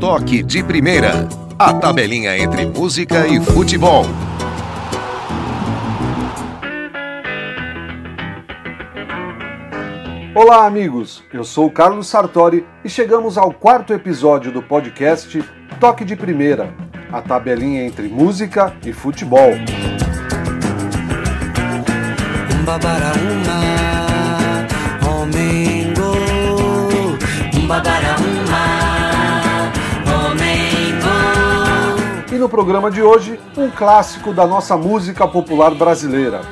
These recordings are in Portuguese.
Toque de Primeira. A tabelinha entre música e futebol. Olá, amigos. Eu sou o Carlos Sartori e chegamos ao quarto episódio do podcast Toque de Primeira. A tabelinha entre música e futebol. E no programa de hoje, um clássico da nossa música popular brasileira,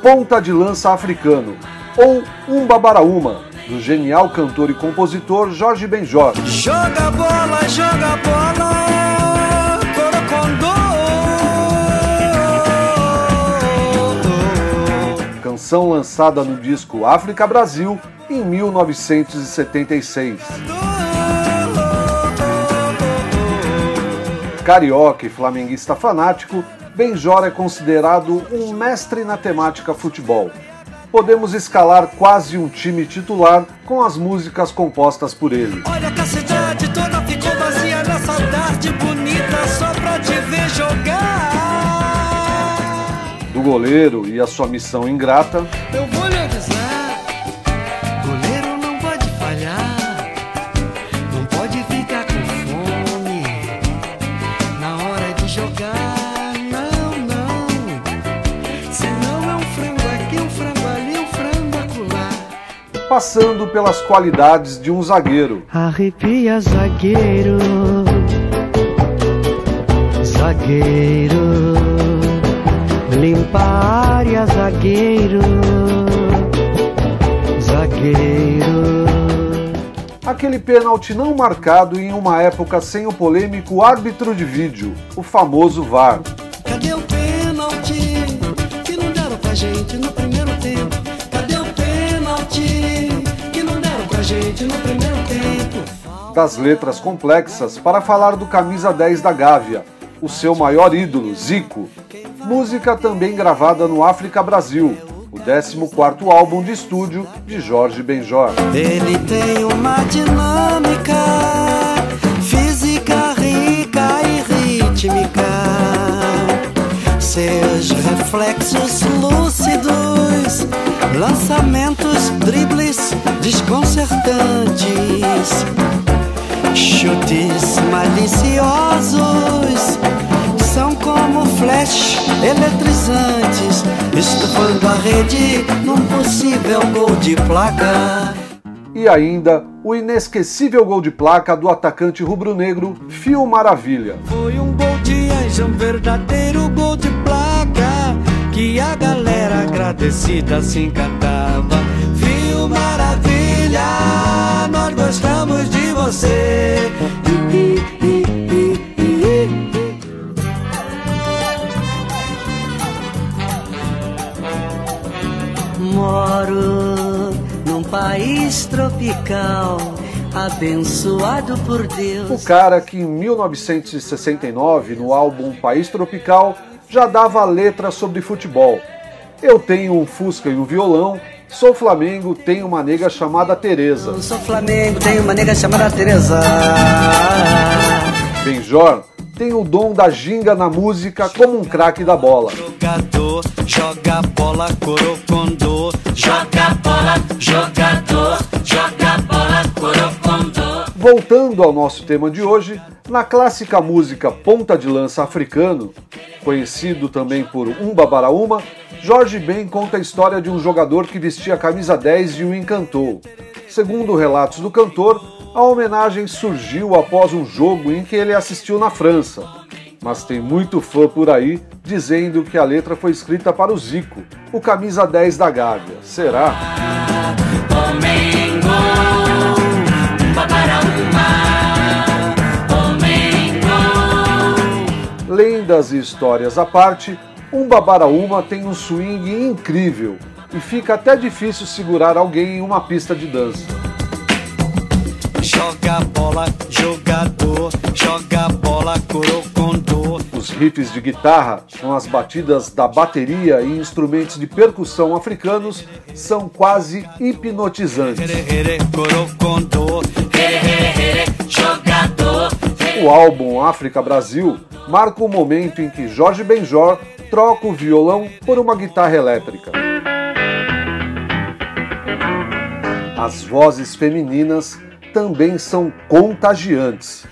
Ponta de Lança Africano, ou Um Babaraúma, do genial cantor e compositor Jorge Benjor. Joga bola, joga bola, corocondô. Canção lançada no disco África Brasil em 1976. Carioca e flamenguista fanático, Benjor é considerado um mestre na temática futebol. Podemos escalar quase um time titular com as músicas compostas por ele. Olha que a cidade toda ficou vazia nessa tarde bonita só pra te ver jogar. Do goleiro e a sua missão ingrata, Eu vou passando pelas qualidades de um zagueiro, Arrepia zagueiro, zagueiro, limpa a área, zagueiro, zagueiro. aquele pênalti não marcado em uma época sem o polêmico árbitro de vídeo, o famoso VAR. Cadê o gente no primeiro tempo? das letras complexas para falar do camisa 10 da Gávea, o seu maior ídolo, Zico. Música também gravada no África Brasil, o 14º álbum de estúdio de Jorge Benjor. Ele tem uma dinâmica física rica e rítmica. Seus reflexos lúcidos, lançamentos, dribles desconcertantes, chutes maliciosos. São como flash eletrizantes, estufando a rede num possível gol de placa. E ainda o inesquecível gol de placa do atacante rubro-negro Fio Maravilha. Foi um gol de anjo, um verdadeiro gol de placa Que a galera agradecida se encantava. Viu maravilha, nós gostamos de você. Moro num país tropical Abençoado por Deus. O cara que em 1969, no álbum País Tropical, já dava letra sobre futebol. Eu tenho um Fusca e um violão, sou Flamengo, tenho uma nega chamada Teresa. Eu sou Flamengo, tenho uma nega chamada Teresa. Benjor tem o dom da ginga na música como um craque da bola. Jogador, joga bola, corocondô. Joga bola, jogador, joga bola, corocondô. Voltando ao nosso tema de hoje, na clássica música Ponta de Lança Africano, conhecido também por Um Babaraúma, Jorge Ben conta a história de um jogador que vestia a camisa 10 e o encantou. Segundo relatos do cantor, a homenagem surgiu após um jogo em que ele assistiu na França. Mas tem muito fã por aí dizendo que a letra foi escrita para o Zico, o camisa 10 da Gávea. Será? Lendas e histórias à parte, um Babaraúma tem um swing incrível e fica até difícil segurar alguém em uma pista de dança. Joga bola, jogador, joga bola, corocondô. Os riffs de guitarra, com as batidas da bateria e instrumentos de percussão africanos, são quase hipnotizantes. O álbum África Brasil marca o momento em que Jorge Benjor troca o violão por uma guitarra elétrica. As vozes femininas também são contagiantes.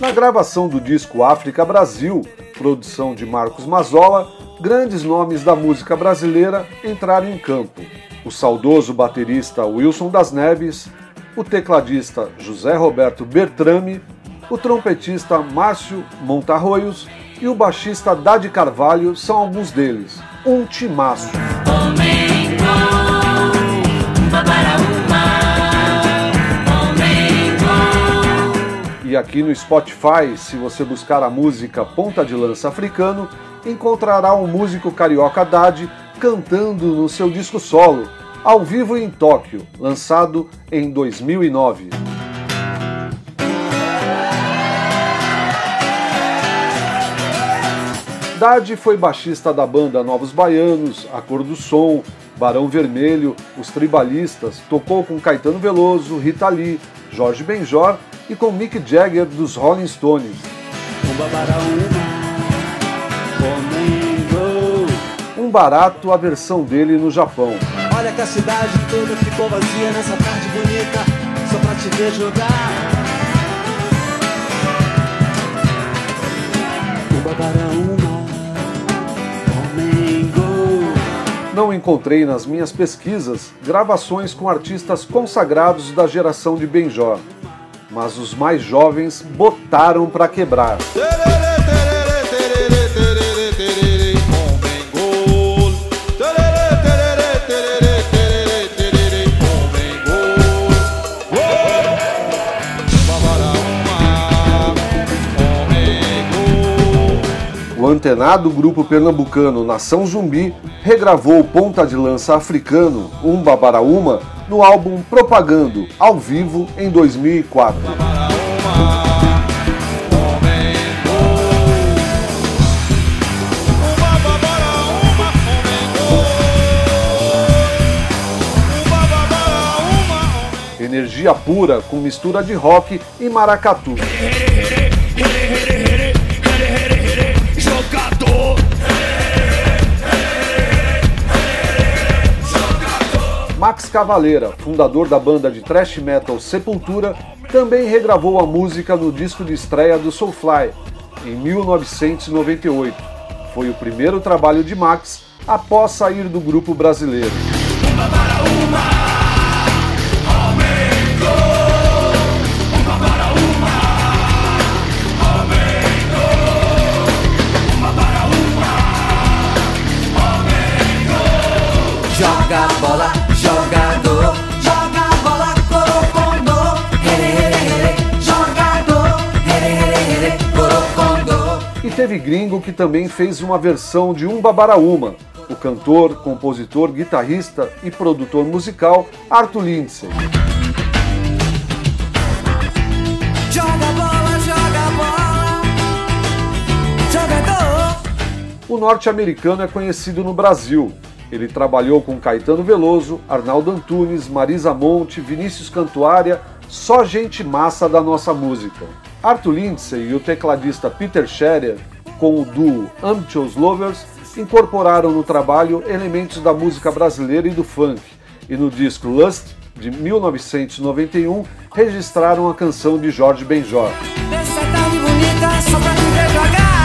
Na gravação do disco África Brasil, produção de Marcos Mazola, grandes nomes da música brasileira entraram em campo. O saudoso baterista Wilson das Neves, o tecladista José Roberto Bertrame, o trompetista Márcio Montarroios e o baixista Dade Carvalho são alguns deles. Um timaço. E aqui no Spotify, se você buscar a música Ponta de Lança Africano, encontrará um músico carioca Haddad cantando no seu disco solo, ao vivo em Tóquio, lançado em 2009. Haddad foi baixista da banda Novos Baianos, A Cor do Som, Barão Vermelho, Os Tribalistas, tocou com Caetano Veloso, Rita Lee, Jorge Benjor e com Mick Jagger dos Rolling Stones. Barato a versão dele no Japão. Olha que a cidade toda ficou vazia nessa tarde bonita, só pra te ver jogar. Não encontrei nas minhas pesquisas gravações com artistas consagrados da geração de Benjó mas os mais jovens botaram para quebrar. O antenado grupo pernambucano Nação Zumbi regravou ponta de lança africano Umba Baraúma no álbum Propagando, ao vivo, em 2004. Energia pura com mistura de rock e maracatu. Cavaleira, fundador da banda de thrash metal Sepultura, também regravou a música no disco de estreia do Soulfly, em 1998. Foi o primeiro trabalho de Max após sair do grupo brasileiro. Joga bola teve gringo que também fez uma versão de Um Babaraúma, o cantor, compositor, guitarrista e produtor musical Arthur Lindsay. O norte-americano é conhecido no Brasil, ele trabalhou com Caetano Veloso, Arnaldo Antunes, Marisa Monte, Vinícius Cantuária, só gente massa da nossa música. Arthur Lindsay e o tecladista Peter Scherer, com o duo Ambitious Lovers, incorporaram no trabalho elementos da música brasileira e do funk, e no disco Lust, de 1991, registraram a canção de Jorge Benjor. Jogar.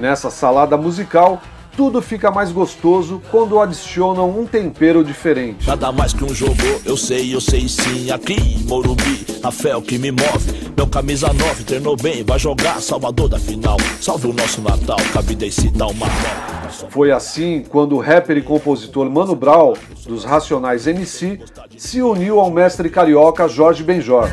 nessa salada musical, tudo fica mais gostoso quando adicionam um tempero diferente. Nada mais que um jogo, eu sei, eu sei sim. Aqui, Morumbi, a fé é o que me move. Meu camisa 9 treinou bem, vai jogar Salvador da final. Salve o nosso Natal, cabida esse tal uma Foi assim quando o rapper e compositor Mano Brown, dos Racionais MC, se uniu ao mestre carioca Jorge Benjor.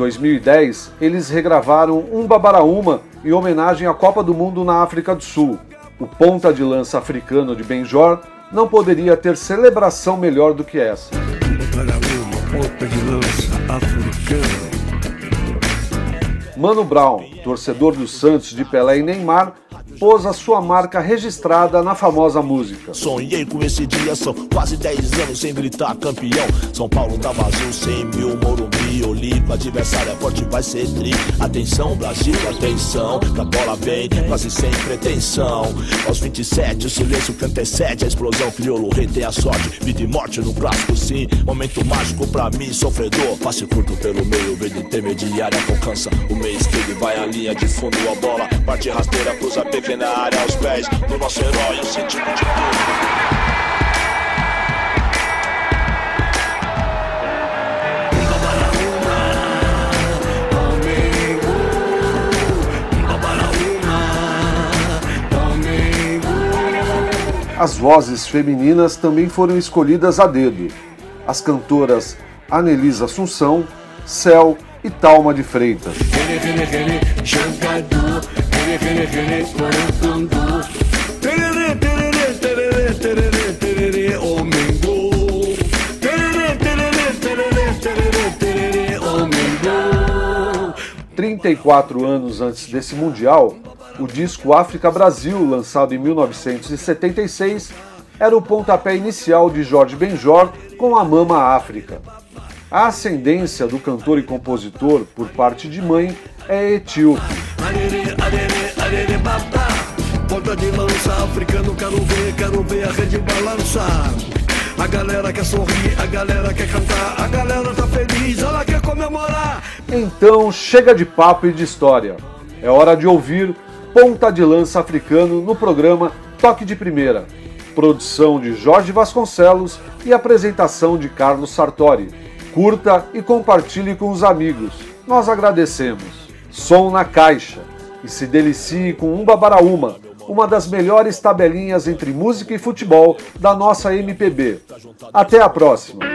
2010, eles regravaram Um Babaraúma em homenagem à Copa do Mundo na África do Sul. O ponta de lança africano de Benjor não poderia ter celebração melhor do que essa. Mano Brown, torcedor do Santos de Pelé e Neymar, pôs a sua marca registrada na famosa música. Sonhei com esse dia, são quase 10 anos sem gritar campeão. São Paulo tá vazio, 100 mil, Morumbi, Olipa, adversário é forte, vai ser tri. Atenção, Brasil, atenção, que a bola vem, quase sem pretensão. Aos 27, o silêncio que antecede a explosão, crioulo, rei tem a sorte, vida e morte no clássico, sim. Momento mágico pra mim, sofredor, passe curto pelo meio, vida intermediária, alcança o meio esquerdo, vai a linha de fundo, a bola, parte rasteira, cruza pequena área aos pés do nosso herói, o sentido de tudo. As vozes femininas também foram escolhidas a dedo. As cantoras Anelisa Assunção, Céu e Talma de Freitas. Homem gol. 34 anos antes desse Mundial, o disco África Brasil, lançado em 1976, era o pontapé inicial de Jorge Benjor com a Mama África. A ascendência do cantor e compositor por parte de mãe é etíope. Ponta de lança africano, quero ver, quero ver a rede balançar. A galera quer sorrir, a galera quer cantar, a galera tá feliz, ela quer comemorar. Então chega de papo e de história. É hora de ouvir Ponta de Lança Africano no programa Toque de Primeira. Produção de Jorge Vasconcelos e apresentação de Carlos Sartori. Curta e compartilhe com os amigos. Nós agradecemos. Som na caixa. E se delicie com Um Babaraúma, uma das melhores tabelinhas entre música e futebol da nossa MPB. Até a próxima!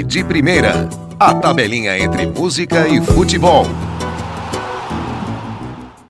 De primeira. A tabelinha entre música e futebol.